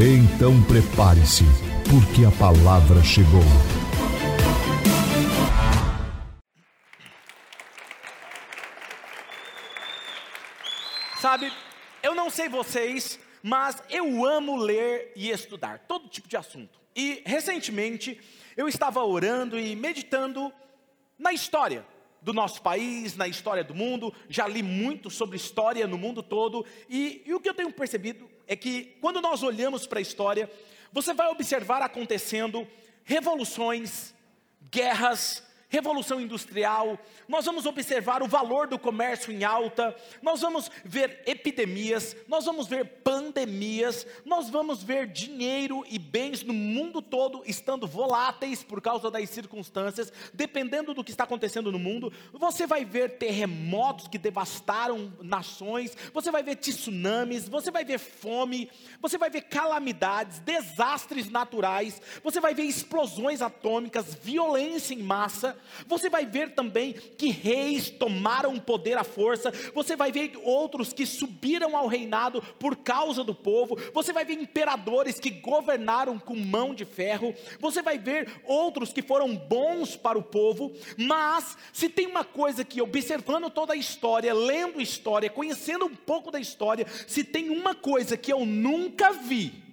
Então prepare-se, porque a palavra chegou. Sabe, eu não sei vocês, mas eu amo ler e estudar todo tipo de assunto. E recentemente eu estava orando e meditando na história do nosso país, na história do mundo, já li muito sobre história no mundo todo, e, e o que eu tenho percebido é que quando nós olhamos para a história, você vai observar acontecendo revoluções, guerras, revolução industrial, nós vamos observar o valor do comércio em alta, nós vamos ver epidemias, nós vamos ver pandemias, nós vamos ver dinheiro e bens no mundo todo estando voláteis por causa das circunstâncias, dependendo do que está acontecendo no mundo. Você vai ver terremotos que devastaram nações, você vai ver tsunamis, você vai ver fome, você vai ver calamidades, desastres naturais, você vai ver explosões atômicas, violência em massa, você vai ver também que reis tomaram o poder à força, você vai ver outros que subiram ao reinado por causa do povo, você vai ver imperadores que governaram com mão de ferro, você vai ver outros que foram bons para o povo, mas se tem uma coisa que observando toda a história, lendo história, conhecendo um pouco da história, se tem uma coisa que eu nunca vi,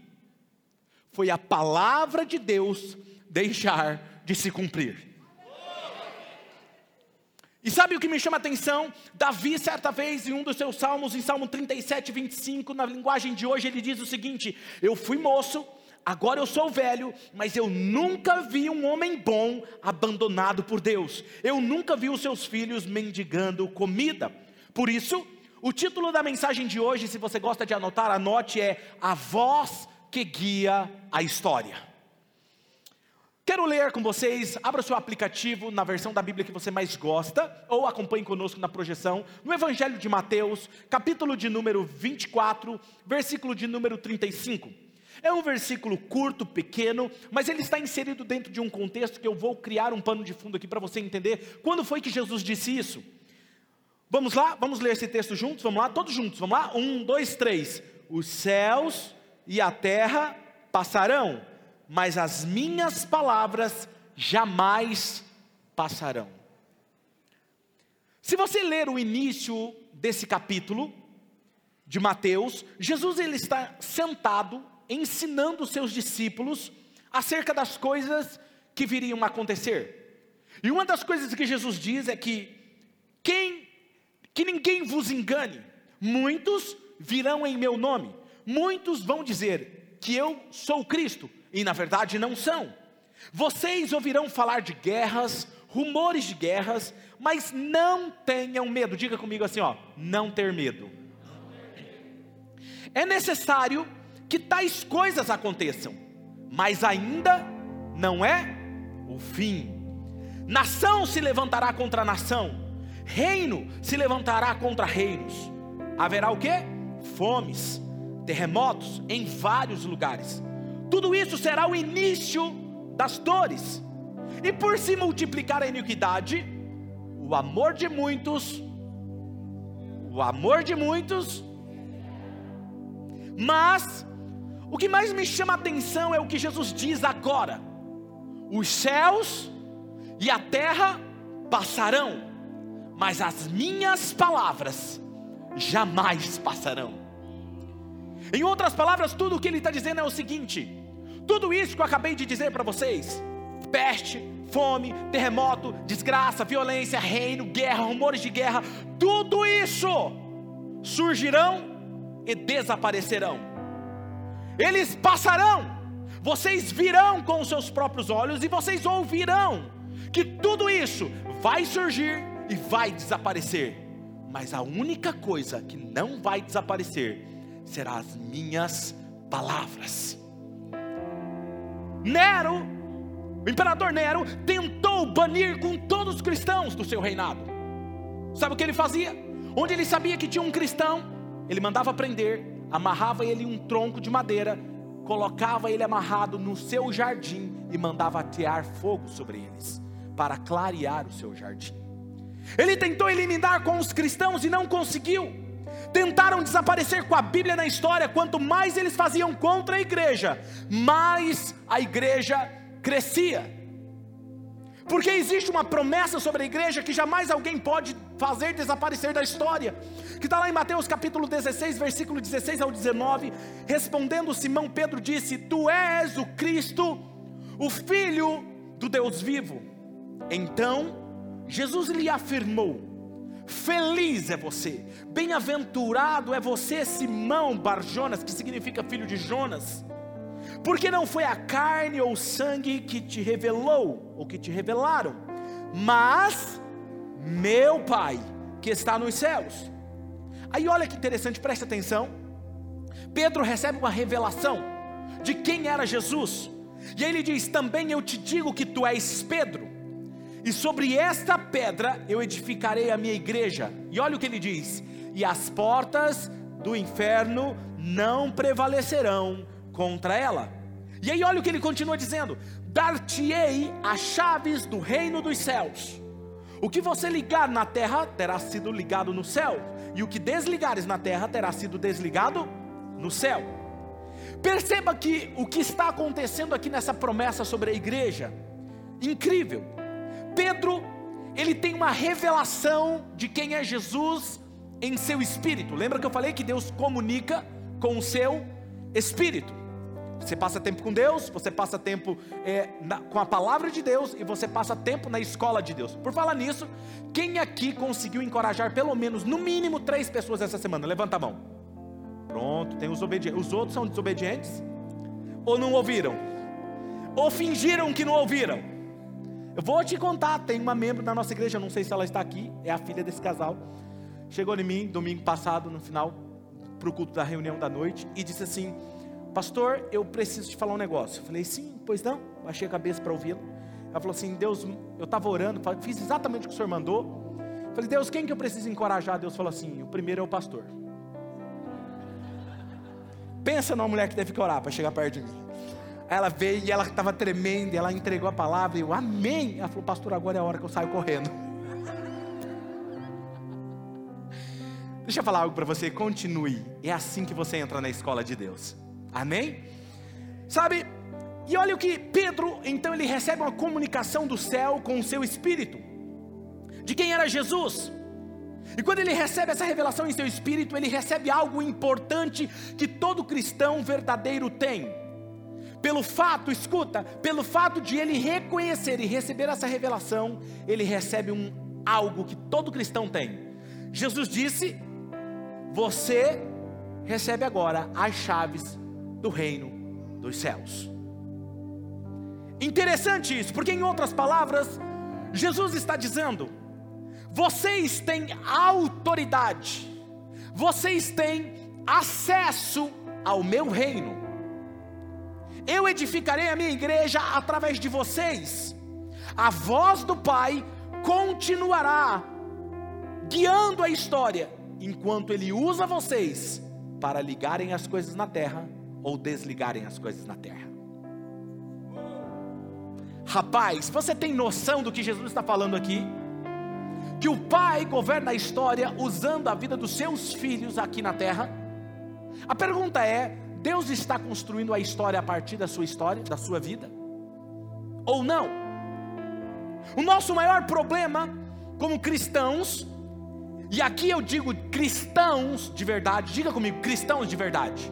foi a palavra de Deus deixar de se cumprir. E sabe o que me chama a atenção? Davi, certa vez, em um dos seus salmos, em Salmo 37, 25, na linguagem de hoje, ele diz o seguinte: Eu fui moço, agora eu sou velho, mas eu nunca vi um homem bom abandonado por Deus. Eu nunca vi os seus filhos mendigando comida. Por isso, o título da mensagem de hoje, se você gosta de anotar, anote é A Voz que Guia a História. Quero ler com vocês, abra seu aplicativo na versão da Bíblia que você mais gosta, ou acompanhe conosco na projeção, no Evangelho de Mateus, capítulo de número 24, versículo de número 35. É um versículo curto, pequeno, mas ele está inserido dentro de um contexto que eu vou criar um pano de fundo aqui para você entender quando foi que Jesus disse isso. Vamos lá? Vamos ler esse texto juntos? Vamos lá? Todos juntos, vamos lá? Um, dois, três. Os céus e a terra passarão mas as minhas palavras jamais passarão. Se você ler o início desse capítulo de Mateus, Jesus ele está sentado ensinando os seus discípulos acerca das coisas que viriam a acontecer. E uma das coisas que Jesus diz é que quem que ninguém vos engane. Muitos virão em meu nome. Muitos vão dizer que eu sou Cristo e na verdade não são. Vocês ouvirão falar de guerras, rumores de guerras, mas não tenham medo. Diga comigo assim, ó, não ter medo. É necessário que tais coisas aconteçam, mas ainda não é o fim. Nação se levantará contra nação, reino se levantará contra reinos. Haverá o que? Fomes, terremotos em vários lugares. Tudo isso será o início das dores. E por se multiplicar a iniquidade, o amor de muitos, o amor de muitos, mas o que mais me chama a atenção é o que Jesus diz agora: os céus e a terra passarão, mas as minhas palavras jamais passarão. Em outras palavras, tudo o que ele está dizendo é o seguinte: tudo isso que eu acabei de dizer para vocês, peste, fome, terremoto, desgraça, violência, reino, guerra, rumores de guerra, tudo isso surgirão e desaparecerão. Eles passarão, vocês virão com os seus próprios olhos e vocês ouvirão que tudo isso vai surgir e vai desaparecer. Mas a única coisa que não vai desaparecer serão as minhas palavras. Nero, o imperador Nero, tentou banir com todos os cristãos do seu reinado. Sabe o que ele fazia? Onde ele sabia que tinha um cristão, ele mandava prender, amarrava ele em um tronco de madeira, colocava ele amarrado no seu jardim e mandava atear fogo sobre eles, para clarear o seu jardim. Ele tentou eliminar com os cristãos e não conseguiu. Tentaram desaparecer com a Bíblia na história. Quanto mais eles faziam contra a igreja, mais a igreja crescia. Porque existe uma promessa sobre a igreja que jamais alguém pode fazer desaparecer da história. Que está lá em Mateus capítulo 16, versículo 16 ao 19. Respondendo Simão, Pedro disse: Tu és o Cristo, o Filho do Deus vivo. Então Jesus lhe afirmou: Feliz é você, bem-aventurado é você, Simão Barjonas, que significa filho de Jonas, porque não foi a carne ou o sangue que te revelou, ou que te revelaram, mas meu Pai que está nos céus. Aí olha que interessante, preste atenção. Pedro recebe uma revelação de quem era Jesus, e ele diz: Também eu te digo que tu és Pedro e sobre esta pedra eu edificarei a minha igreja. E olha o que ele diz: e as portas do inferno não prevalecerão contra ela. E aí olha o que ele continua dizendo: dar-te-ei as chaves do reino dos céus. O que você ligar na terra terá sido ligado no céu, e o que desligares na terra terá sido desligado no céu. Perceba que o que está acontecendo aqui nessa promessa sobre a igreja, incrível. Pedro, ele tem uma revelação de quem é Jesus em seu espírito. Lembra que eu falei que Deus comunica com o seu espírito? Você passa tempo com Deus, você passa tempo é, na, com a palavra de Deus e você passa tempo na escola de Deus. Por falar nisso, quem aqui conseguiu encorajar pelo menos, no mínimo, três pessoas essa semana? Levanta a mão. Pronto, tem os obedientes. Os outros são desobedientes? Ou não ouviram? Ou fingiram que não ouviram? Eu vou te contar, tem uma membro da nossa igreja, não sei se ela está aqui, é a filha desse casal. Chegou em mim domingo passado, no final, para o culto da reunião da noite, e disse assim: Pastor, eu preciso te falar um negócio. Eu falei, sim, pois não. Baixei a cabeça para ouvi-lo. Ela falou assim: Deus, eu estava orando, fiz exatamente o que o senhor mandou. Eu falei, Deus, quem que eu preciso encorajar? Deus falou assim: o primeiro é o pastor. Pensa numa mulher que teve que orar para chegar perto de mim. Ela veio e ela estava tremendo, ela entregou a palavra, e eu, amém. Ela falou, pastor, agora é a hora que eu saio correndo. Deixa eu falar algo para você, continue. É assim que você entra na escola de Deus. Amém? Sabe? E olha o que Pedro, então ele recebe uma comunicação do céu com o seu espírito. De quem era Jesus? E quando ele recebe essa revelação em seu espírito, ele recebe algo importante que todo cristão verdadeiro tem pelo fato, escuta, pelo fato de ele reconhecer e receber essa revelação, ele recebe um algo que todo cristão tem. Jesus disse: Você recebe agora as chaves do reino dos céus. Interessante isso, porque em outras palavras, Jesus está dizendo: vocês têm autoridade, vocês têm acesso ao meu reino. Eu edificarei a minha igreja através de vocês. A voz do Pai continuará guiando a história, enquanto Ele usa vocês para ligarem as coisas na terra ou desligarem as coisas na terra. Rapaz, você tem noção do que Jesus está falando aqui? Que o Pai governa a história usando a vida dos seus filhos aqui na terra? A pergunta é: Deus está construindo a história a partir da sua história, da sua vida? Ou não? O nosso maior problema como cristãos, e aqui eu digo cristãos de verdade, diga comigo, cristãos de verdade.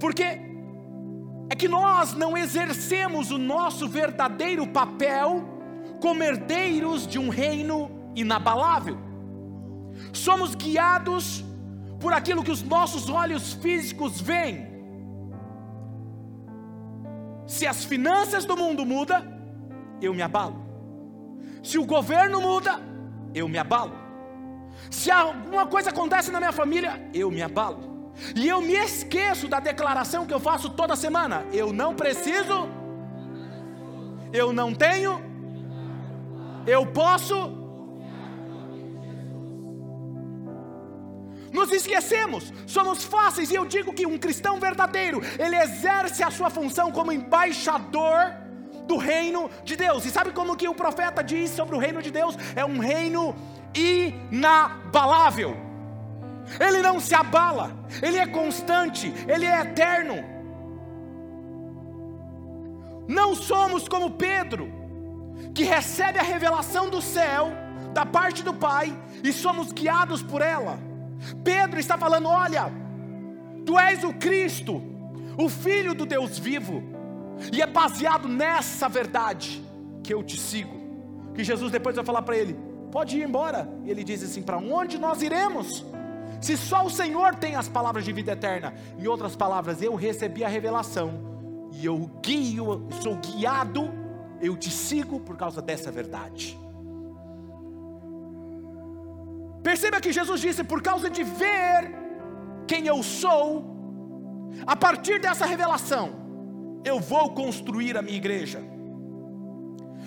Porque é que nós não exercemos o nosso verdadeiro papel como herdeiros de um reino inabalável. Somos guiados por aquilo que os nossos olhos físicos veem. Se as finanças do mundo mudam, eu me abalo. Se o governo muda, eu me abalo. Se alguma coisa acontece na minha família, eu me abalo. E eu me esqueço da declaração que eu faço toda semana: eu não preciso, eu não tenho, eu posso. Nos esquecemos, somos fáceis, e eu digo que um cristão verdadeiro, ele exerce a sua função como embaixador do reino de Deus. E sabe como que o profeta diz sobre o reino de Deus? É um reino inabalável. Ele não se abala, ele é constante, ele é eterno. Não somos como Pedro, que recebe a revelação do céu, da parte do Pai, e somos guiados por ela. Pedro está falando: olha, tu és o Cristo, o Filho do Deus vivo, e é baseado nessa verdade que eu te sigo. Que Jesus depois vai falar para ele: pode ir embora. E ele diz assim: para onde nós iremos? Se só o Senhor tem as palavras de vida eterna. Em outras palavras, eu recebi a revelação e eu guio, sou guiado, eu te sigo por causa dessa verdade. Perceba que Jesus disse: por causa de ver quem eu sou, a partir dessa revelação, eu vou construir a minha igreja.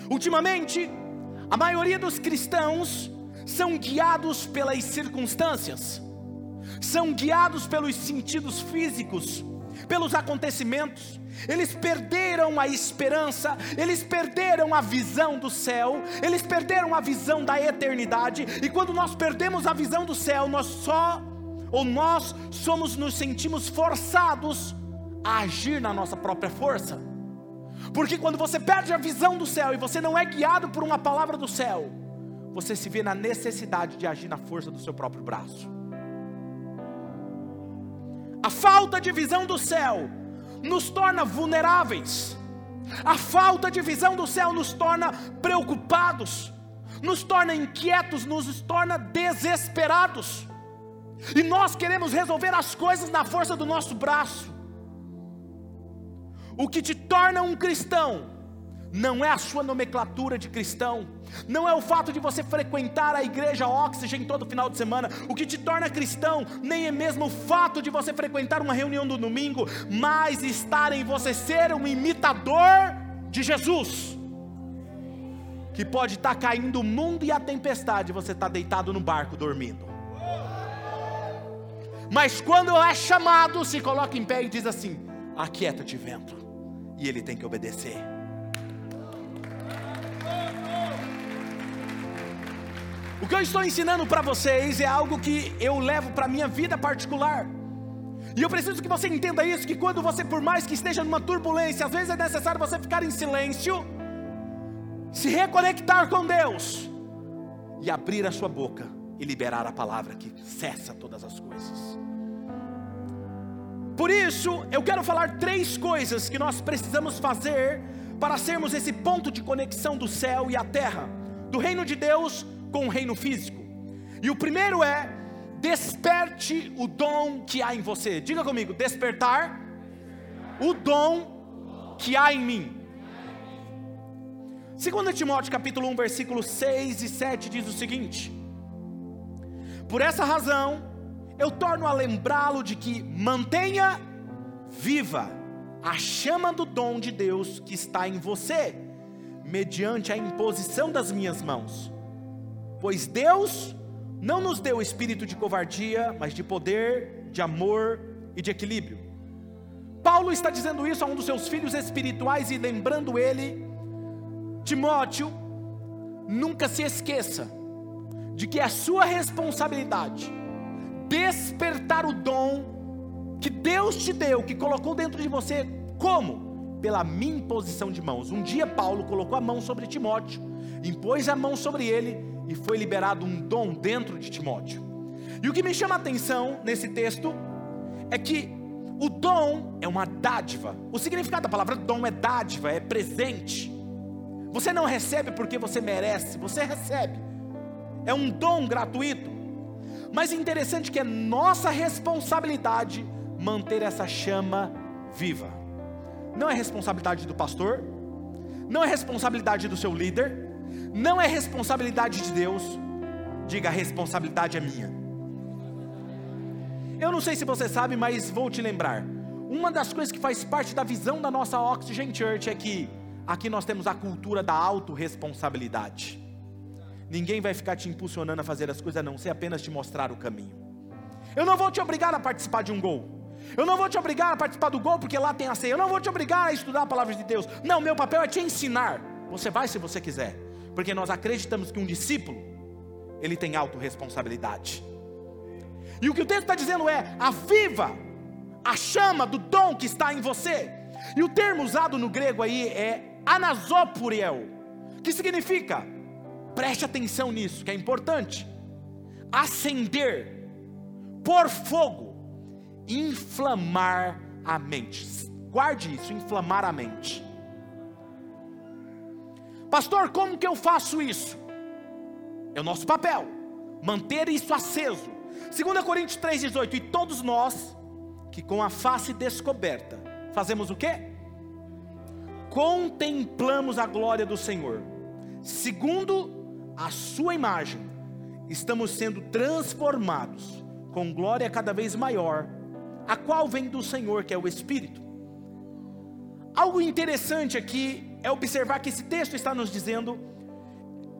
Ultimamente, a maioria dos cristãos são guiados pelas circunstâncias, são guiados pelos sentidos físicos, pelos acontecimentos, eles perderam a esperança, eles perderam a visão do céu, eles perderam a visão da eternidade, e quando nós perdemos a visão do céu, nós só, ou nós somos, nos sentimos forçados a agir na nossa própria força, porque quando você perde a visão do céu e você não é guiado por uma palavra do céu, você se vê na necessidade de agir na força do seu próprio braço. A falta de visão do céu nos torna vulneráveis. A falta de visão do céu nos torna preocupados, nos torna inquietos, nos torna desesperados. E nós queremos resolver as coisas na força do nosso braço. O que te torna um cristão não é a sua nomenclatura de cristão, não é o fato de você frequentar a igreja Oxygen todo final de semana, o que te torna cristão, nem é mesmo o fato de você frequentar uma reunião do domingo, mas estar em você ser um imitador de Jesus. Que pode estar caindo o mundo e a tempestade, você está deitado no barco dormindo. Mas quando é chamado, se coloca em pé e diz assim: Aquieta-te, vento, e ele tem que obedecer. O que eu estou ensinando para vocês é algo que eu levo para a minha vida particular. E eu preciso que você entenda isso: que quando você, por mais que esteja numa turbulência, às vezes é necessário você ficar em silêncio, se reconectar com Deus e abrir a sua boca e liberar a palavra que cessa todas as coisas. Por isso, eu quero falar três coisas que nós precisamos fazer para sermos esse ponto de conexão do céu e a terra, do reino de Deus com o reino físico. E o primeiro é: desperte o dom que há em você. Diga comigo: despertar o dom que há em mim. 2 Timóteo capítulo 1, versículo 6 e 7 diz o seguinte: Por essa razão, eu torno a lembrá-lo de que mantenha viva a chama do dom de Deus que está em você, mediante a imposição das minhas mãos. Pois Deus não nos deu espírito de covardia, mas de poder, de amor e de equilíbrio. Paulo está dizendo isso a um dos seus filhos espirituais e lembrando ele, Timóteo, nunca se esqueça de que é sua responsabilidade despertar o dom que Deus te deu, que colocou dentro de você, como? Pela minha imposição de mãos. Um dia Paulo colocou a mão sobre Timóteo, impôs a mão sobre ele e foi liberado um dom dentro de Timóteo. E o que me chama a atenção nesse texto é que o dom é uma dádiva. O significado da palavra dom é dádiva, é presente. Você não recebe porque você merece, você recebe. É um dom gratuito. Mas é interessante que é nossa responsabilidade manter essa chama viva. Não é responsabilidade do pastor, não é responsabilidade do seu líder, não é responsabilidade de Deus, diga a responsabilidade é minha. Eu não sei se você sabe, mas vou te lembrar. Uma das coisas que faz parte da visão da nossa Oxygen Church é que aqui nós temos a cultura da autorresponsabilidade. Ninguém vai ficar te impulsionando a fazer as coisas, a não ser apenas te mostrar o caminho. Eu não vou te obrigar a participar de um gol. Eu não vou te obrigar a participar do gol porque lá tem a ceia. Eu não vou te obrigar a estudar a palavra de Deus. Não, meu papel é te ensinar. Você vai se você quiser. Porque nós acreditamos que um discípulo, ele tem autorresponsabilidade. E o que o texto está dizendo é: aviva a chama do dom que está em você. E o termo usado no grego aí é anasopuriel, que significa, preste atenção nisso, que é importante, acender, pôr fogo, inflamar a mente. Guarde isso, inflamar a mente. Pastor, como que eu faço isso? É o nosso papel, manter isso aceso. 2 Coríntios 3,18: E todos nós, que com a face descoberta, fazemos o quê? Contemplamos a glória do Senhor, segundo a Sua imagem, estamos sendo transformados com glória cada vez maior, a qual vem do Senhor, que é o Espírito. Algo interessante aqui é observar que esse texto está nos dizendo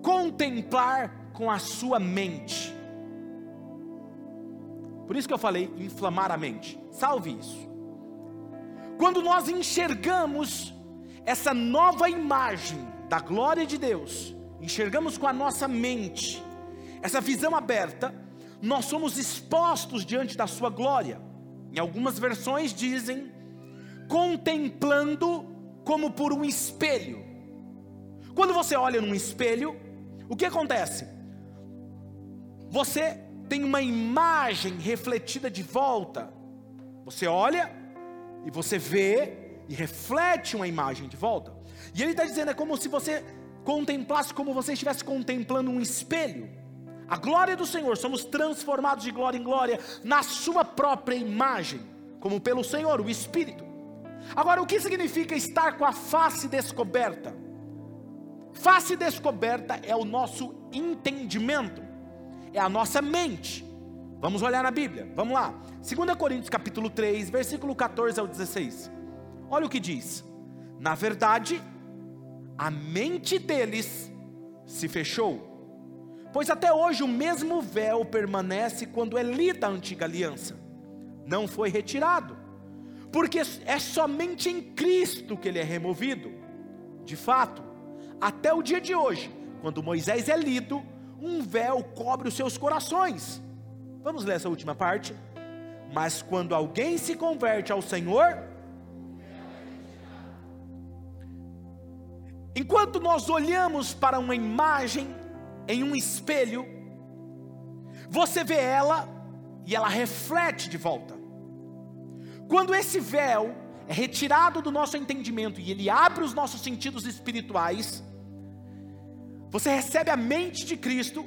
contemplar com a sua mente. Por isso que eu falei inflamar a mente. Salve isso. Quando nós enxergamos essa nova imagem da glória de Deus, enxergamos com a nossa mente, essa visão aberta, nós somos expostos diante da sua glória. Em algumas versões dizem contemplando como por um espelho. Quando você olha num espelho, o que acontece? Você tem uma imagem refletida de volta. Você olha e você vê e reflete uma imagem de volta. E ele está dizendo: é como se você contemplasse, como você estivesse contemplando um espelho. A glória do Senhor, somos transformados de glória em glória na Sua própria imagem, como pelo Senhor, o Espírito. Agora, o que significa estar com a face descoberta? Face descoberta é o nosso entendimento é a nossa mente. Vamos olhar na Bíblia, vamos lá. 2 Coríntios capítulo 3, versículo 14 ao 16. Olha o que diz: Na verdade, a mente deles se fechou, pois até hoje o mesmo véu permanece quando é lida a antiga aliança, não foi retirado, porque é somente em Cristo que ele é removido. De fato, até o dia de hoje, quando Moisés é lido, um véu cobre os seus corações. Vamos ler essa última parte. Mas quando alguém se converte ao Senhor, enquanto nós olhamos para uma imagem em um espelho, você vê ela e ela reflete de volta. Quando esse véu é retirado do nosso entendimento e ele abre os nossos sentidos espirituais, você recebe a mente de Cristo,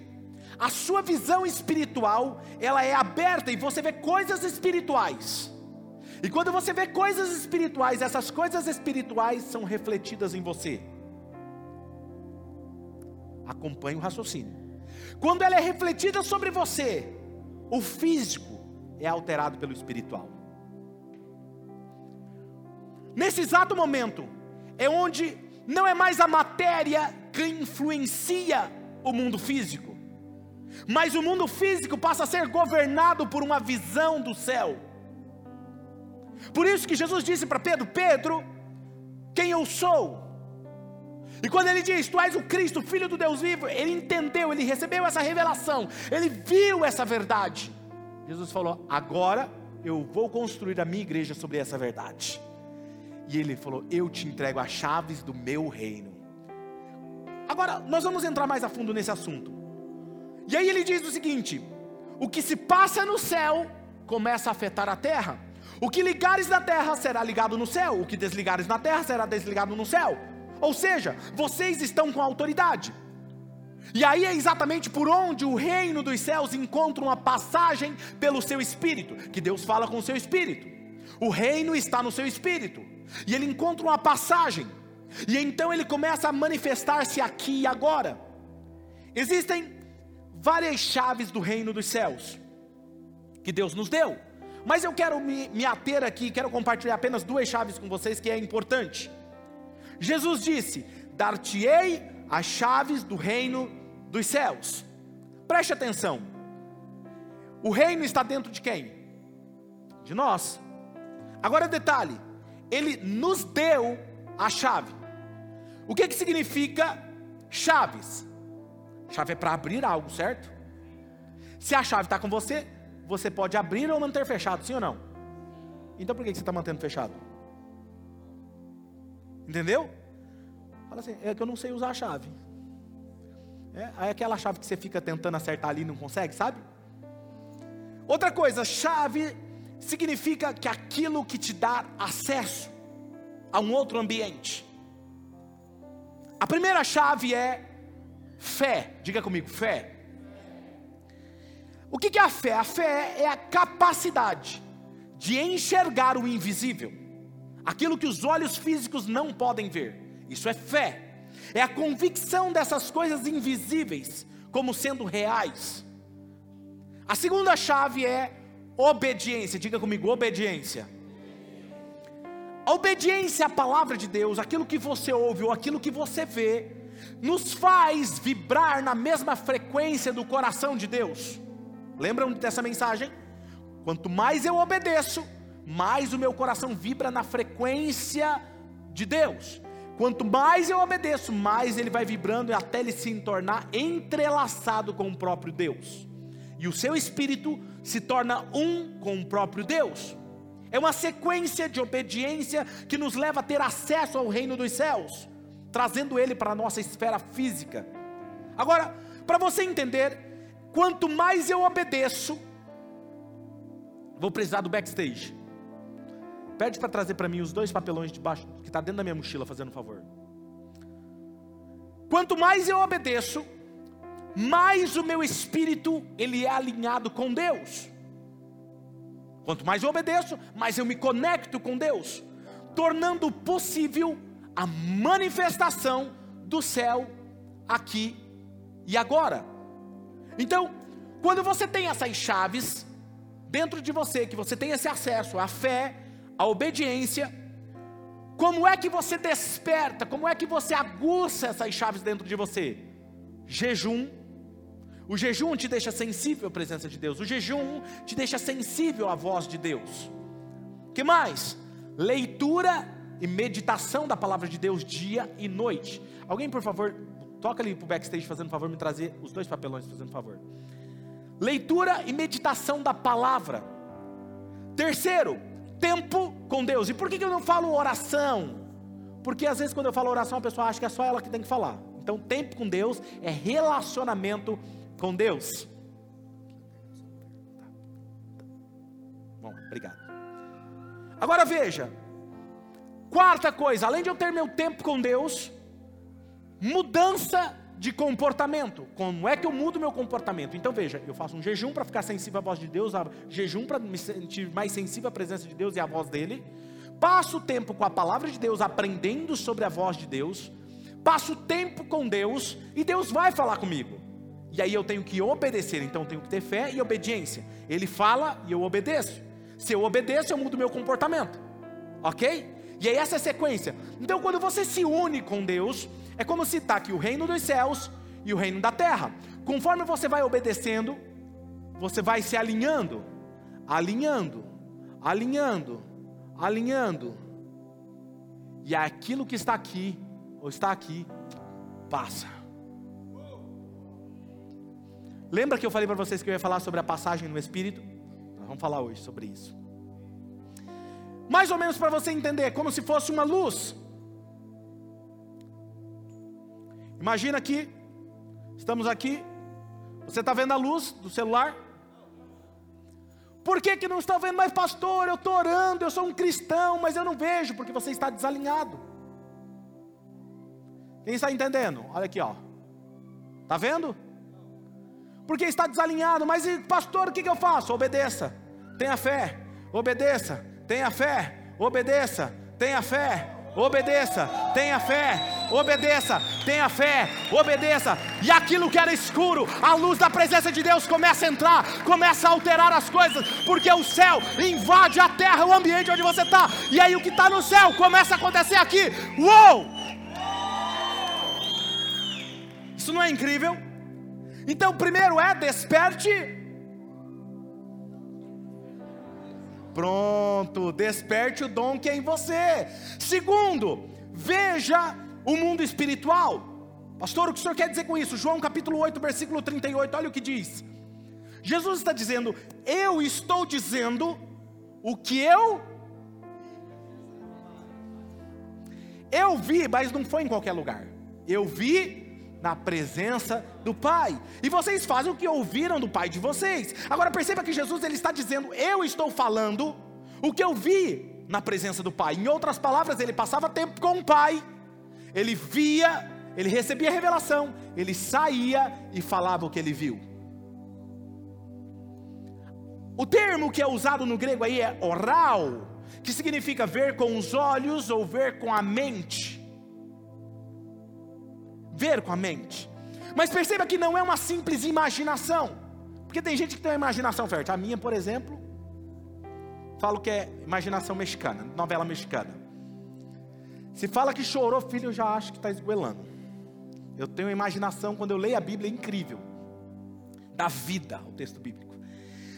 a sua visão espiritual, ela é aberta e você vê coisas espirituais. E quando você vê coisas espirituais, essas coisas espirituais são refletidas em você. Acompanhe o raciocínio. Quando ela é refletida sobre você, o físico é alterado pelo espiritual. Nesse exato momento, é onde não é mais a matéria que influencia o mundo físico, mas o mundo físico passa a ser governado por uma visão do céu. Por isso que Jesus disse para Pedro: Pedro, quem eu sou? E quando ele diz, Tu és o Cristo, filho do Deus vivo, ele entendeu, ele recebeu essa revelação, ele viu essa verdade. Jesus falou: Agora eu vou construir a minha igreja sobre essa verdade. E ele falou: Eu te entrego as chaves do meu reino. Agora, nós vamos entrar mais a fundo nesse assunto. E aí ele diz o seguinte: O que se passa no céu começa a afetar a terra. O que ligares na terra será ligado no céu. O que desligares na terra será desligado no céu. Ou seja, vocês estão com autoridade. E aí é exatamente por onde o reino dos céus encontra uma passagem pelo seu espírito, que Deus fala com o seu espírito. O reino está no seu espírito. E ele encontra uma passagem. E então ele começa a manifestar-se aqui e agora. Existem várias chaves do reino dos céus que Deus nos deu. Mas eu quero me, me ater aqui, quero compartilhar apenas duas chaves com vocês que é importante. Jesus disse: Dar-te-ei as chaves do reino dos céus. Preste atenção. O reino está dentro de quem? De nós. Agora detalhe, ele nos deu a chave. O que que significa chaves? Chave é para abrir algo, certo? Se a chave está com você, você pode abrir ou manter fechado, sim ou não? Então por que você está mantendo fechado? Entendeu? Fala assim, é que eu não sei usar a chave. É, é aquela chave que você fica tentando acertar ali e não consegue, sabe? Outra coisa, chave significa que aquilo que te dá acesso a um outro ambiente. A primeira chave é fé. Diga comigo, fé. O que é a fé? A fé é a capacidade de enxergar o invisível, aquilo que os olhos físicos não podem ver. Isso é fé. É a convicção dessas coisas invisíveis como sendo reais. A segunda chave é obediência. Diga comigo, obediência. A obediência à palavra de Deus, aquilo que você ouve ou aquilo que você vê, nos faz vibrar na mesma frequência do coração de Deus. Lembram dessa mensagem? Quanto mais eu obedeço, mais o meu coração vibra na frequência de Deus. Quanto mais eu obedeço, mais ele vai vibrando até ele se tornar entrelaçado com o próprio Deus. E o seu espírito se torna um com o próprio Deus. É uma sequência de obediência que nos leva a ter acesso ao reino dos céus, trazendo ele para a nossa esfera física. Agora, para você entender Quanto mais eu obedeço, vou precisar do backstage. Pede para trazer para mim os dois papelões de baixo, que está dentro da minha mochila, fazendo um favor. Quanto mais eu obedeço, mais o meu espírito ele é alinhado com Deus. Quanto mais eu obedeço, mais eu me conecto com Deus, tornando possível a manifestação do céu aqui e agora. Então, quando você tem essas chaves dentro de você, que você tem esse acesso à fé, à obediência, como é que você desperta, como é que você aguça essas chaves dentro de você? Jejum. O jejum te deixa sensível à presença de Deus. O jejum te deixa sensível à voz de Deus. Que mais? Leitura e meditação da palavra de Deus dia e noite. Alguém, por favor, Toca ali pro backstage fazendo favor, me trazer os dois papelões fazendo favor. Leitura e meditação da palavra. Terceiro, tempo com Deus. E por que eu não falo oração? Porque às vezes quando eu falo oração, a pessoa acha que é só ela que tem que falar. Então, tempo com Deus é relacionamento com Deus. Bom, obrigado. Agora veja. Quarta coisa, além de eu ter meu tempo com Deus, mudança de comportamento. Como é que eu mudo meu comportamento? Então veja, eu faço um jejum para ficar sensível à voz de Deus, jejum para me sentir mais sensível à presença de Deus e à voz dele. Passo tempo com a palavra de Deus, aprendendo sobre a voz de Deus. Passo tempo com Deus e Deus vai falar comigo. E aí eu tenho que obedecer, então eu tenho que ter fé e obediência. Ele fala e eu obedeço. Se eu obedeço, eu mudo meu comportamento. OK? E aí essa é a sequência. Então quando você se une com Deus, é como se está aqui o reino dos céus e o reino da terra. Conforme você vai obedecendo, você vai se alinhando, alinhando, alinhando, alinhando. E aquilo que está aqui, ou está aqui, passa. Lembra que eu falei para vocês que eu ia falar sobre a passagem no Espírito? Nós vamos falar hoje sobre isso. Mais ou menos para você entender, como se fosse uma luz. Imagina que estamos aqui, você está vendo a luz do celular? Por que, que não está vendo mais, pastor? Eu estou orando, eu sou um cristão, mas eu não vejo, porque você está desalinhado. Quem está entendendo? Olha aqui, ó. Está vendo? Porque está desalinhado, mas pastor, o que, que eu faço? Obedeça, tenha fé, obedeça, tenha fé, obedeça, tenha fé, obedeça, tenha fé, obedeça. Tenha fé, obedeça. E aquilo que era escuro, a luz da presença de Deus começa a entrar, começa a alterar as coisas, porque o céu invade a terra, o ambiente onde você está. E aí o que está no céu começa a acontecer aqui. Uou! Isso não é incrível? Então, primeiro é desperte. Pronto, desperte o dom que é em você. Segundo, veja o mundo espiritual. Pastor, o que o senhor quer dizer com isso? João capítulo 8, versículo 38, olha o que diz. Jesus está dizendo: Eu estou dizendo o que eu. Eu vi, mas não foi em qualquer lugar. Eu vi na presença do Pai. E vocês fazem o que ouviram do Pai de vocês. Agora perceba que Jesus ele está dizendo: Eu estou falando o que eu vi na presença do Pai. Em outras palavras, ele passava tempo com o Pai. Ele via, ele recebia revelação, ele saía e falava o que ele viu. O termo que é usado no grego aí é oral, que significa ver com os olhos ou ver com a mente ver com a mente. Mas perceba que não é uma simples imaginação. Porque tem gente que tem uma imaginação fértil. A minha, por exemplo, falo que é imaginação mexicana, novela mexicana. Se fala que chorou, filho, eu já acho que está esgoelando. Eu tenho uma imaginação, quando eu leio a Bíblia, é incrível. Da vida, o texto bíblico.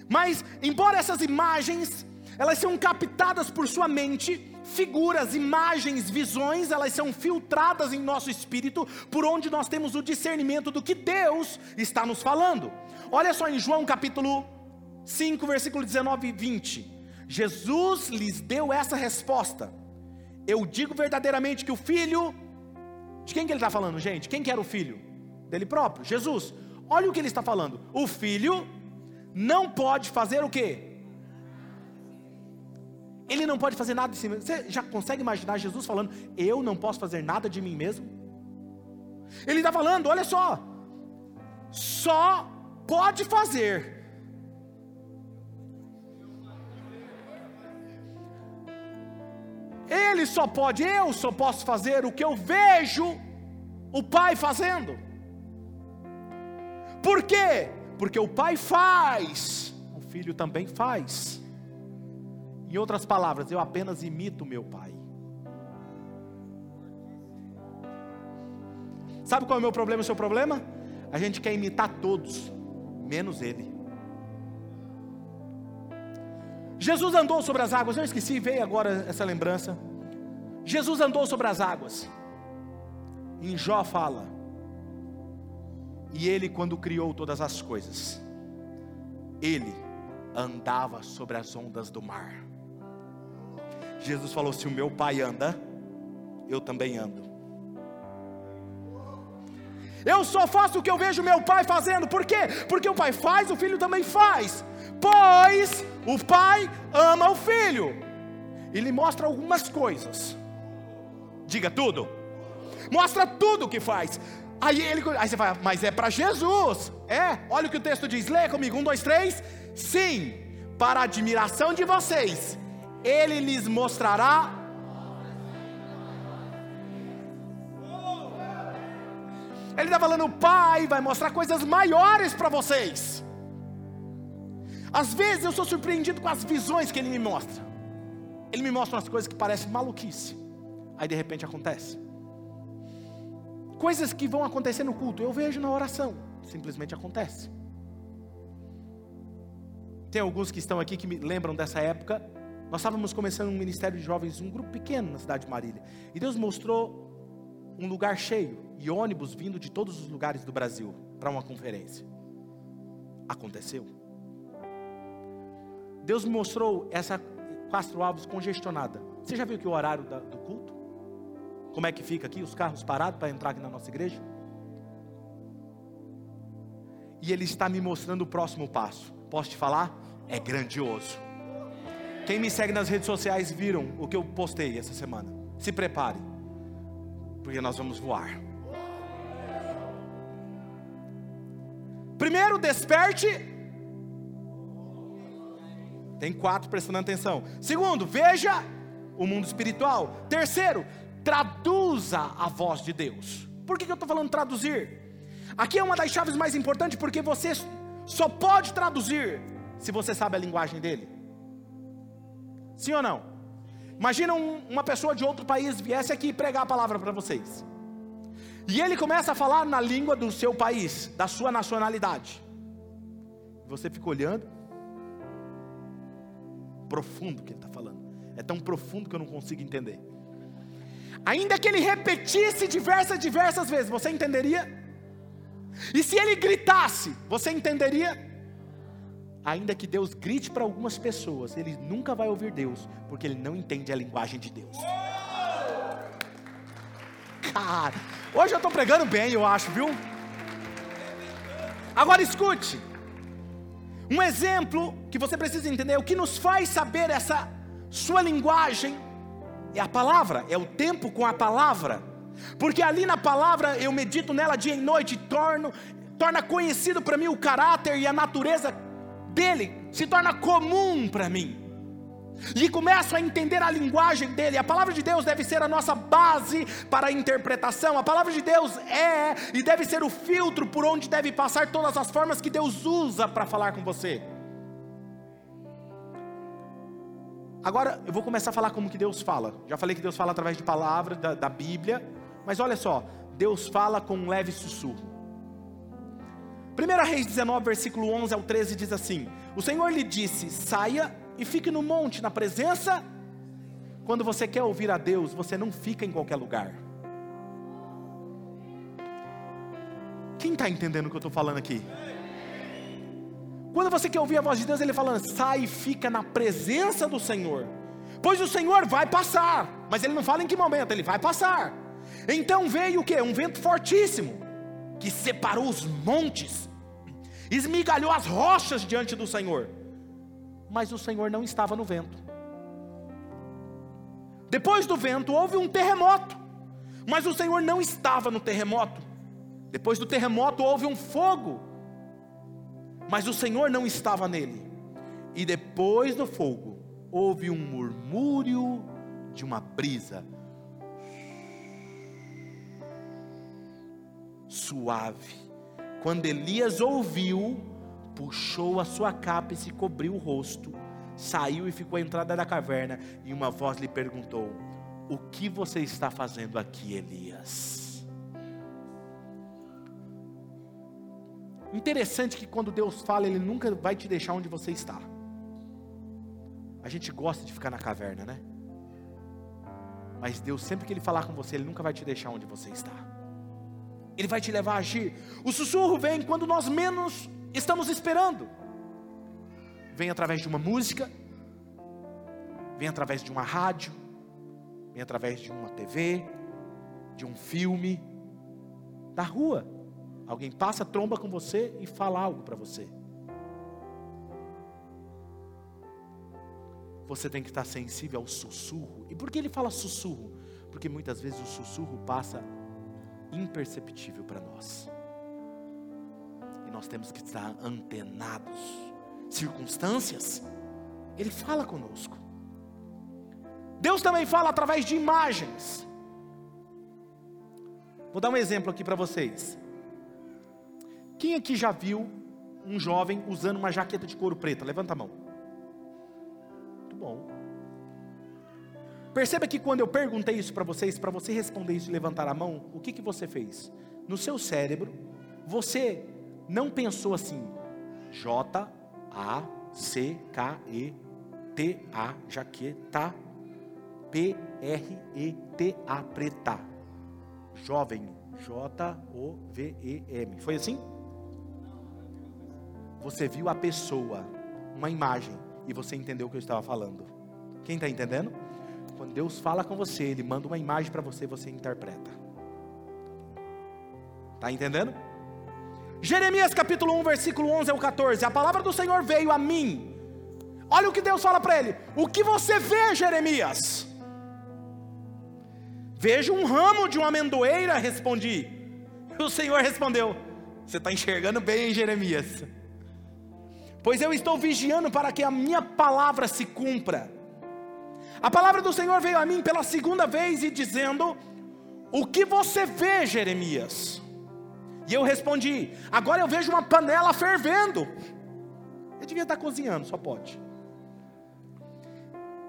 Mas, embora essas imagens, elas são captadas por sua mente, figuras, imagens, visões, elas são filtradas em nosso espírito, por onde nós temos o discernimento do que Deus está nos falando. Olha só em João capítulo 5, versículo 19 e 20. Jesus lhes deu essa resposta. Eu digo verdadeiramente que o filho. De quem que ele está falando, gente? Quem que era o filho? Dele próprio, Jesus. Olha o que ele está falando. O filho não pode fazer o quê? Ele não pode fazer nada de si mesmo. Você já consegue imaginar Jesus falando: Eu não posso fazer nada de mim mesmo? Ele está falando: Olha só, só pode fazer. Ele só pode, eu só posso fazer o que eu vejo o Pai fazendo. Por quê? Porque o Pai faz, o Filho também faz. Em outras palavras, eu apenas imito meu pai. Sabe qual é o meu problema e o seu problema? A gente quer imitar todos, menos ele. Jesus andou sobre as águas, eu esqueci, veio agora essa lembrança. Jesus andou sobre as águas. Em Jó fala. E ele, quando criou todas as coisas, ele andava sobre as ondas do mar. Jesus falou: Se o meu pai anda, eu também ando. Eu só faço o que eu vejo meu pai fazendo, por quê? Porque o pai faz, o filho também faz. Pois o pai ama o filho, e lhe mostra algumas coisas. Diga tudo, mostra tudo o que faz. Aí, ele, aí você fala, mas é para Jesus. É, olha o que o texto diz, lê comigo: um, dois, três. Sim, para a admiração de vocês, ele lhes mostrará. Ele está falando, o Pai vai mostrar coisas maiores para vocês. Às vezes eu sou surpreendido com as visões que Ele me mostra. Ele me mostra umas coisas que parecem maluquice. Aí de repente acontece. Coisas que vão acontecer no culto, eu vejo na oração. Simplesmente acontece. Tem alguns que estão aqui que me lembram dessa época nós estávamos começando um ministério de jovens, um grupo pequeno na cidade de Marília. E Deus mostrou um lugar cheio e ônibus vindo de todos os lugares do Brasil para uma conferência. Aconteceu. Deus mostrou essa Castro Alves congestionada. Você já viu que o horário da, do culto? Como é que fica aqui? Os carros parados para entrar aqui na nossa igreja? E Ele está me mostrando o próximo passo. Posso te falar? É grandioso. Quem me segue nas redes sociais viram o que eu postei essa semana. Se prepare, porque nós vamos voar. Primeiro, desperte. Tem quatro prestando atenção. Segundo, veja o mundo espiritual. Terceiro, traduza a voz de Deus. Por que, que eu estou falando traduzir? Aqui é uma das chaves mais importantes porque você só pode traduzir se você sabe a linguagem dele. Sim ou não? Imagina um, uma pessoa de outro país viesse aqui pregar a palavra para vocês. E ele começa a falar na língua do seu país, da sua nacionalidade. Você fica olhando. Profundo que ele está falando. É tão profundo que eu não consigo entender. Ainda que ele repetisse diversas, diversas vezes, você entenderia? E se ele gritasse, você entenderia? Ainda que Deus grite para algumas pessoas, ele nunca vai ouvir Deus, porque ele não entende a linguagem de Deus. Cara, hoje eu estou pregando bem, eu acho, viu? Agora escute. Um exemplo que você precisa entender, o que nos faz saber essa sua linguagem é a palavra, é o tempo com a palavra. Porque ali na palavra eu medito nela dia e noite, torno, torna conhecido para mim o caráter e a natureza dele, se torna comum para mim. E começo a entender a linguagem dele. A palavra de Deus deve ser a nossa base para a interpretação. A palavra de Deus é e deve ser o filtro por onde deve passar todas as formas que Deus usa para falar com você. Agora eu vou começar a falar como que Deus fala. Já falei que Deus fala através de palavras da, da Bíblia, mas olha só, Deus fala com um leve sussurro. 1 Reis 19, versículo 11 ao 13 diz assim: O Senhor lhe disse: saia e fique no monte, na presença. Quando você quer ouvir a Deus, você não fica em qualquer lugar. Quem está entendendo o que eu estou falando aqui? Quando você quer ouvir a voz de Deus, Ele falando, sai e fica na presença do Senhor, pois o Senhor vai passar, mas Ele não fala em que momento, Ele vai passar. Então veio o que? Um vento fortíssimo, que separou os montes, esmigalhou as rochas diante do Senhor, mas o Senhor não estava no vento. Depois do vento houve um terremoto, mas o Senhor não estava no terremoto. Depois do terremoto houve um fogo, mas o Senhor não estava nele. E depois do fogo, houve um murmúrio de uma brisa suave. Quando Elias ouviu, puxou a sua capa e se cobriu o rosto, saiu e ficou à entrada da caverna, e uma voz lhe perguntou: O que você está fazendo aqui, Elias? Interessante que quando Deus fala, Ele nunca vai te deixar onde você está. A gente gosta de ficar na caverna, né? Mas Deus, sempre que Ele falar com você, Ele nunca vai te deixar onde você está. Ele vai te levar a agir. O sussurro vem quando nós menos estamos esperando. Vem através de uma música, vem através de uma rádio, vem através de uma TV, de um filme, da rua. Alguém passa, tromba com você e fala algo para você. Você tem que estar sensível ao sussurro. E por que ele fala sussurro? Porque muitas vezes o sussurro passa imperceptível para nós. E nós temos que estar antenados. Circunstâncias, ele fala conosco. Deus também fala através de imagens. Vou dar um exemplo aqui para vocês. Quem aqui já viu um jovem usando uma jaqueta de couro preta? Levanta a mão. Perceba que quando eu perguntei isso para vocês, para você responder isso e levantar a mão, o que, que você fez? No seu cérebro, você não pensou assim, J, A, C, K, E, T, A, jaqueta, P, R, E, T, A, preta. Jovem, J, O, V, E, M. Foi assim? Você viu a pessoa, uma imagem, e você entendeu o que eu estava falando. Quem está entendendo? Quando Deus fala com você, Ele manda uma imagem para você e você interpreta. Está entendendo? Jeremias capítulo 1, versículo 11 ao 14. A palavra do Senhor veio a mim. Olha o que Deus fala para ele: O que você vê, Jeremias? Vejo um ramo de uma amendoeira, respondi. O Senhor respondeu: Você está enxergando bem, Jeremias? Pois eu estou vigiando para que a minha palavra se cumpra. A palavra do Senhor veio a mim pela segunda vez e dizendo: O que você vê, Jeremias? E eu respondi: Agora eu vejo uma panela fervendo. Eu devia estar cozinhando, só pode.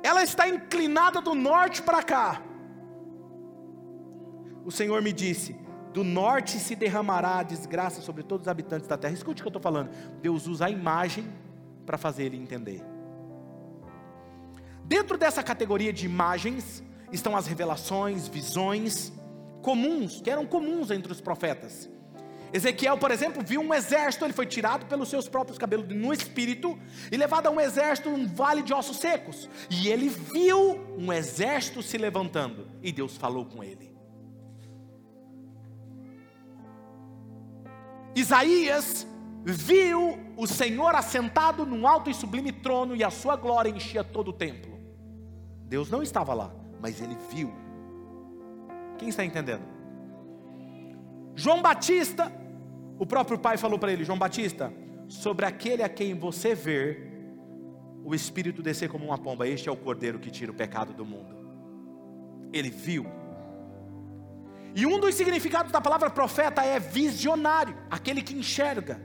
Ela está inclinada do norte para cá. O Senhor me disse: Do norte se derramará a desgraça sobre todos os habitantes da terra. Escute o que eu estou falando. Deus usa a imagem para fazer ele entender. Dentro dessa categoria de imagens estão as revelações, visões comuns, que eram comuns entre os profetas. Ezequiel, por exemplo, viu um exército, ele foi tirado pelos seus próprios cabelos no espírito e levado a um exército num vale de ossos secos. E ele viu um exército se levantando e Deus falou com ele. Isaías viu o Senhor assentado num alto e sublime trono e a sua glória enchia todo o templo. Deus não estava lá, mas ele viu. Quem está entendendo? João Batista, o próprio pai falou para ele: João Batista, sobre aquele a quem você ver o Espírito descer como uma pomba, este é o cordeiro que tira o pecado do mundo. Ele viu. E um dos significados da palavra profeta é visionário, aquele que enxerga,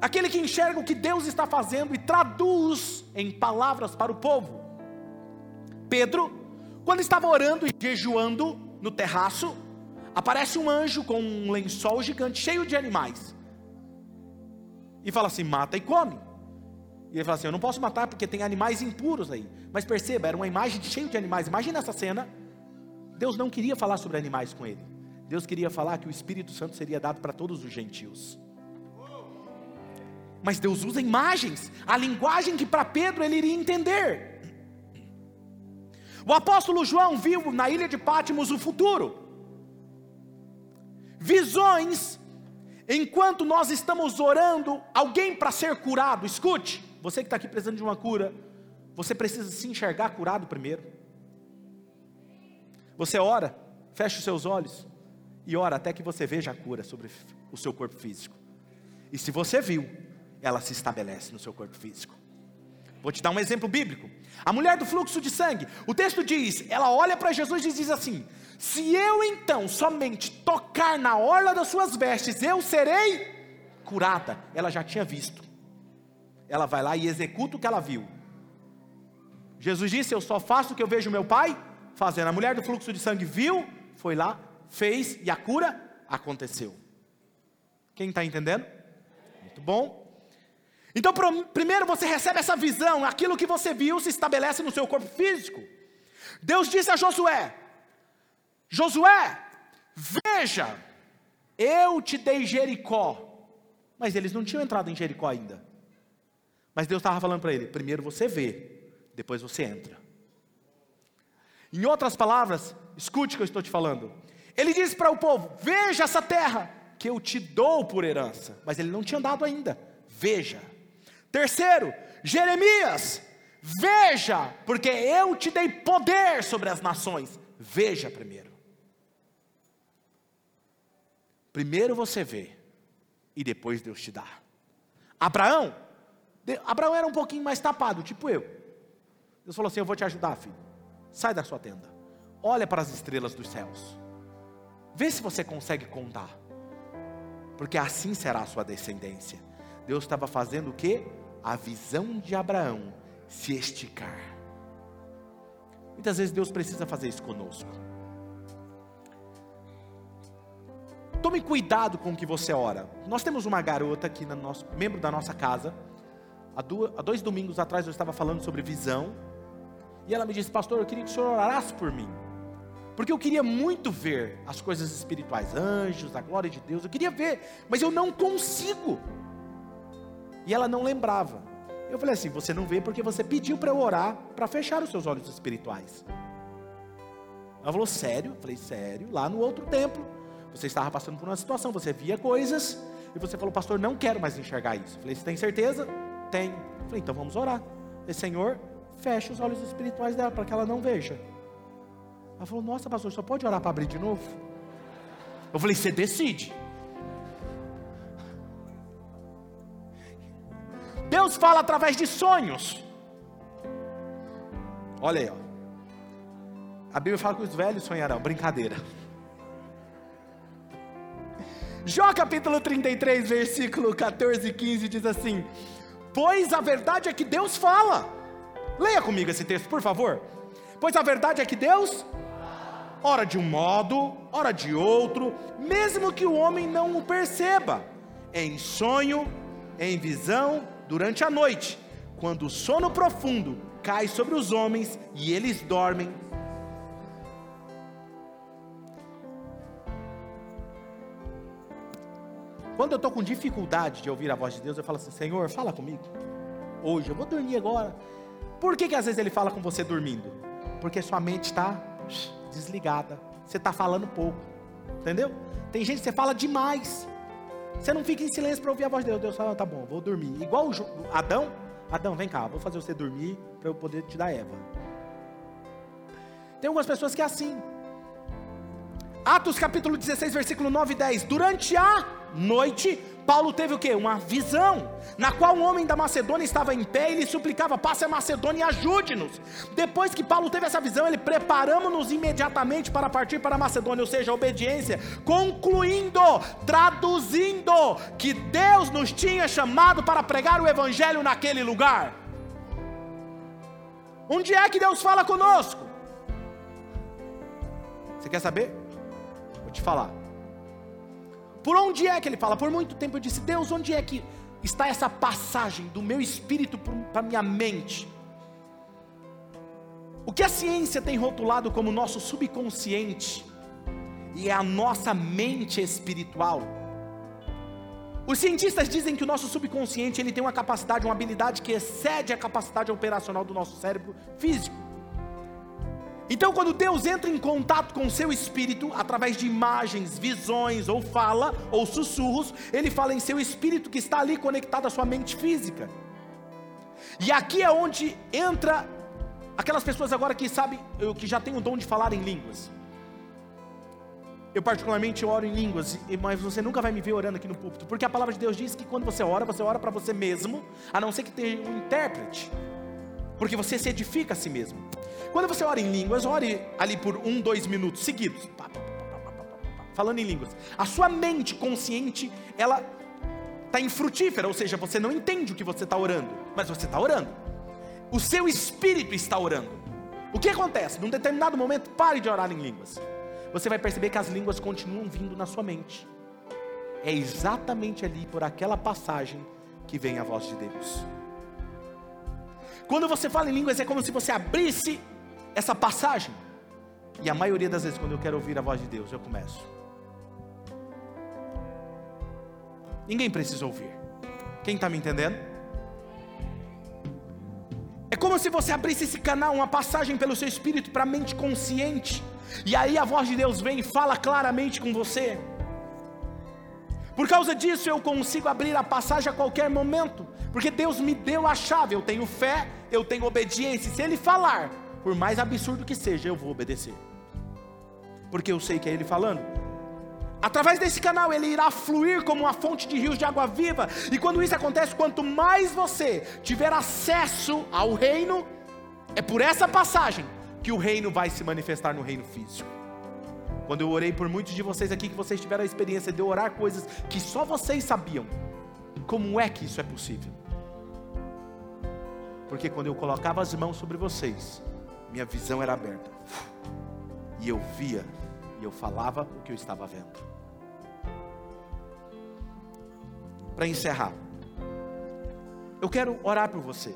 aquele que enxerga o que Deus está fazendo e traduz em palavras para o povo. Pedro, quando estava orando e jejuando no terraço, aparece um anjo com um lençol gigante cheio de animais. E fala assim: mata e come. E ele fala assim: Eu não posso matar porque tem animais impuros aí. Mas perceba, era uma imagem cheia de animais. Imagina essa cena. Deus não queria falar sobre animais com ele. Deus queria falar que o Espírito Santo seria dado para todos os gentios. Mas Deus usa imagens, a linguagem que para Pedro ele iria entender. O apóstolo João viu na ilha de Pátimos o futuro visões, enquanto nós estamos orando, alguém para ser curado, escute, você que está aqui precisando de uma cura, você precisa se enxergar curado primeiro. Você ora, fecha os seus olhos e ora até que você veja a cura sobre o seu corpo físico. E se você viu, ela se estabelece no seu corpo físico. Vou te dar um exemplo bíblico. A mulher do fluxo de sangue, o texto diz, ela olha para Jesus e diz assim: se eu então somente tocar na orla das suas vestes, eu serei curada. Ela já tinha visto. Ela vai lá e executa o que ela viu. Jesus disse: Eu só faço o que eu vejo meu pai fazendo. A mulher do fluxo de sangue viu, foi lá, fez e a cura aconteceu. Quem está entendendo? Muito bom. Então, primeiro você recebe essa visão, aquilo que você viu se estabelece no seu corpo físico. Deus disse a Josué: Josué, veja, eu te dei Jericó. Mas eles não tinham entrado em Jericó ainda. Mas Deus estava falando para ele: primeiro você vê, depois você entra. Em outras palavras, escute o que eu estou te falando. Ele disse para o povo: Veja essa terra que eu te dou por herança. Mas ele não tinha dado ainda. Veja. Terceiro, Jeremias, veja, porque eu te dei poder sobre as nações. Veja primeiro. Primeiro você vê, e depois Deus te dá. Abraão, Abraão era um pouquinho mais tapado, tipo eu. Deus falou assim: Eu vou te ajudar, filho. Sai da sua tenda, olha para as estrelas dos céus, vê se você consegue contar, porque assim será a sua descendência. Deus estava fazendo o que? A visão de Abraão se esticar. Muitas vezes Deus precisa fazer isso conosco. Tome cuidado com o que você ora. Nós temos uma garota aqui, no nosso, membro da nossa casa. Há, duas, há dois domingos atrás eu estava falando sobre visão. E ela me disse, pastor, eu queria que o senhor orasse por mim. Porque eu queria muito ver as coisas espirituais, anjos, a glória de Deus. Eu queria ver, mas eu não consigo. E ela não lembrava. Eu falei assim: você não vê porque você pediu para eu orar para fechar os seus olhos espirituais. Ela falou: sério? Eu falei: sério, lá no outro templo. Você estava passando por uma situação, você via coisas e você falou, pastor, não quero mais enxergar isso. Eu falei, você tem certeza? Tenho. Eu falei, então vamos orar. Eu Senhor, feche os olhos espirituais dela para que ela não veja. Ela falou, nossa, pastor, só pode orar para abrir de novo? Eu falei, você decide. Deus fala através de sonhos. Olha aí, ó. A Bíblia fala que os velhos sonharão, brincadeira. Jó capítulo 33, versículo 14 e 15 diz assim: Pois a verdade é que Deus fala. Leia comigo esse texto, por favor. Pois a verdade é que Deus ora de um modo, ora de outro, mesmo que o homem não o perceba, em sonho, em visão, durante a noite, quando o sono profundo cai sobre os homens e eles dormem. Quando eu estou com dificuldade de ouvir a voz de Deus, eu falo assim: Senhor, fala comigo. Hoje, eu vou dormir agora. Por que, que às vezes Ele fala com você dormindo? Porque sua mente está desligada. Você está falando pouco. Entendeu? Tem gente que você fala demais. Você não fica em silêncio para ouvir a voz de Deus. Deus fala, tá bom, vou dormir. Igual o Adão. Adão, vem cá, vou fazer você dormir para eu poder te dar Eva. Tem algumas pessoas que é assim. Atos capítulo 16, versículo 9 e 10. Durante a noite, Paulo teve o que? Uma visão, na qual um homem da Macedônia estava em pé e lhe suplicava: passe a Macedônia e ajude-nos. Depois que Paulo teve essa visão, ele preparamos-nos imediatamente para partir para a Macedônia, ou seja, a obediência, concluindo, traduzindo, que Deus nos tinha chamado para pregar o Evangelho naquele lugar. Onde é que Deus fala conosco? Você quer saber? Vou te falar. Por onde é que ele fala? Por muito tempo eu disse: Deus, onde é que está essa passagem do meu espírito para a minha mente? O que a ciência tem rotulado como nosso subconsciente e é a nossa mente espiritual. Os cientistas dizem que o nosso subconsciente ele tem uma capacidade, uma habilidade que excede a capacidade operacional do nosso cérebro físico. Então, quando Deus entra em contato com o seu espírito, através de imagens, visões, ou fala, ou sussurros, Ele fala em seu espírito que está ali conectado à sua mente física. E aqui é onde entra aquelas pessoas agora que sabem, que já têm o dom de falar em línguas. Eu particularmente oro em línguas, mas você nunca vai me ver orando aqui no púlpito, porque a palavra de Deus diz que quando você ora, você ora para você mesmo, a não ser que tenha um intérprete, porque você se edifica a si mesmo. Quando você ora em línguas, ore ali por um, dois minutos seguidos, falando em línguas. A sua mente consciente, ela está infrutífera, ou seja, você não entende o que você está orando, mas você está orando. O seu espírito está orando. O que acontece? Num determinado momento, pare de orar em línguas. Você vai perceber que as línguas continuam vindo na sua mente. É exatamente ali por aquela passagem que vem a voz de Deus. Quando você fala em línguas, é como se você abrisse essa passagem. E a maioria das vezes, quando eu quero ouvir a voz de Deus, eu começo. Ninguém precisa ouvir. Quem está me entendendo? É como se você abrisse esse canal, uma passagem pelo seu espírito para a mente consciente. E aí a voz de Deus vem e fala claramente com você. Por causa disso eu consigo abrir a passagem a qualquer momento, porque Deus me deu a chave. Eu tenho fé, eu tenho obediência. Se Ele falar, por mais absurdo que seja, eu vou obedecer. Porque eu sei que é Ele falando. Através desse canal ele irá fluir como uma fonte de rios de água viva. E quando isso acontece, quanto mais você tiver acesso ao reino, é por essa passagem que o reino vai se manifestar no reino físico. Quando eu orei por muitos de vocês aqui, que vocês tiveram a experiência de orar coisas que só vocês sabiam. Como é que isso é possível? Porque quando eu colocava as mãos sobre vocês, minha visão era aberta. E eu via, e eu falava o que eu estava vendo. Para encerrar, eu quero orar por você.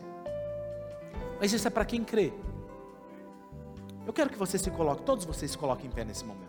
Mas isso é para quem crê. Eu quero que você se coloque, todos vocês se coloquem em pé nesse momento.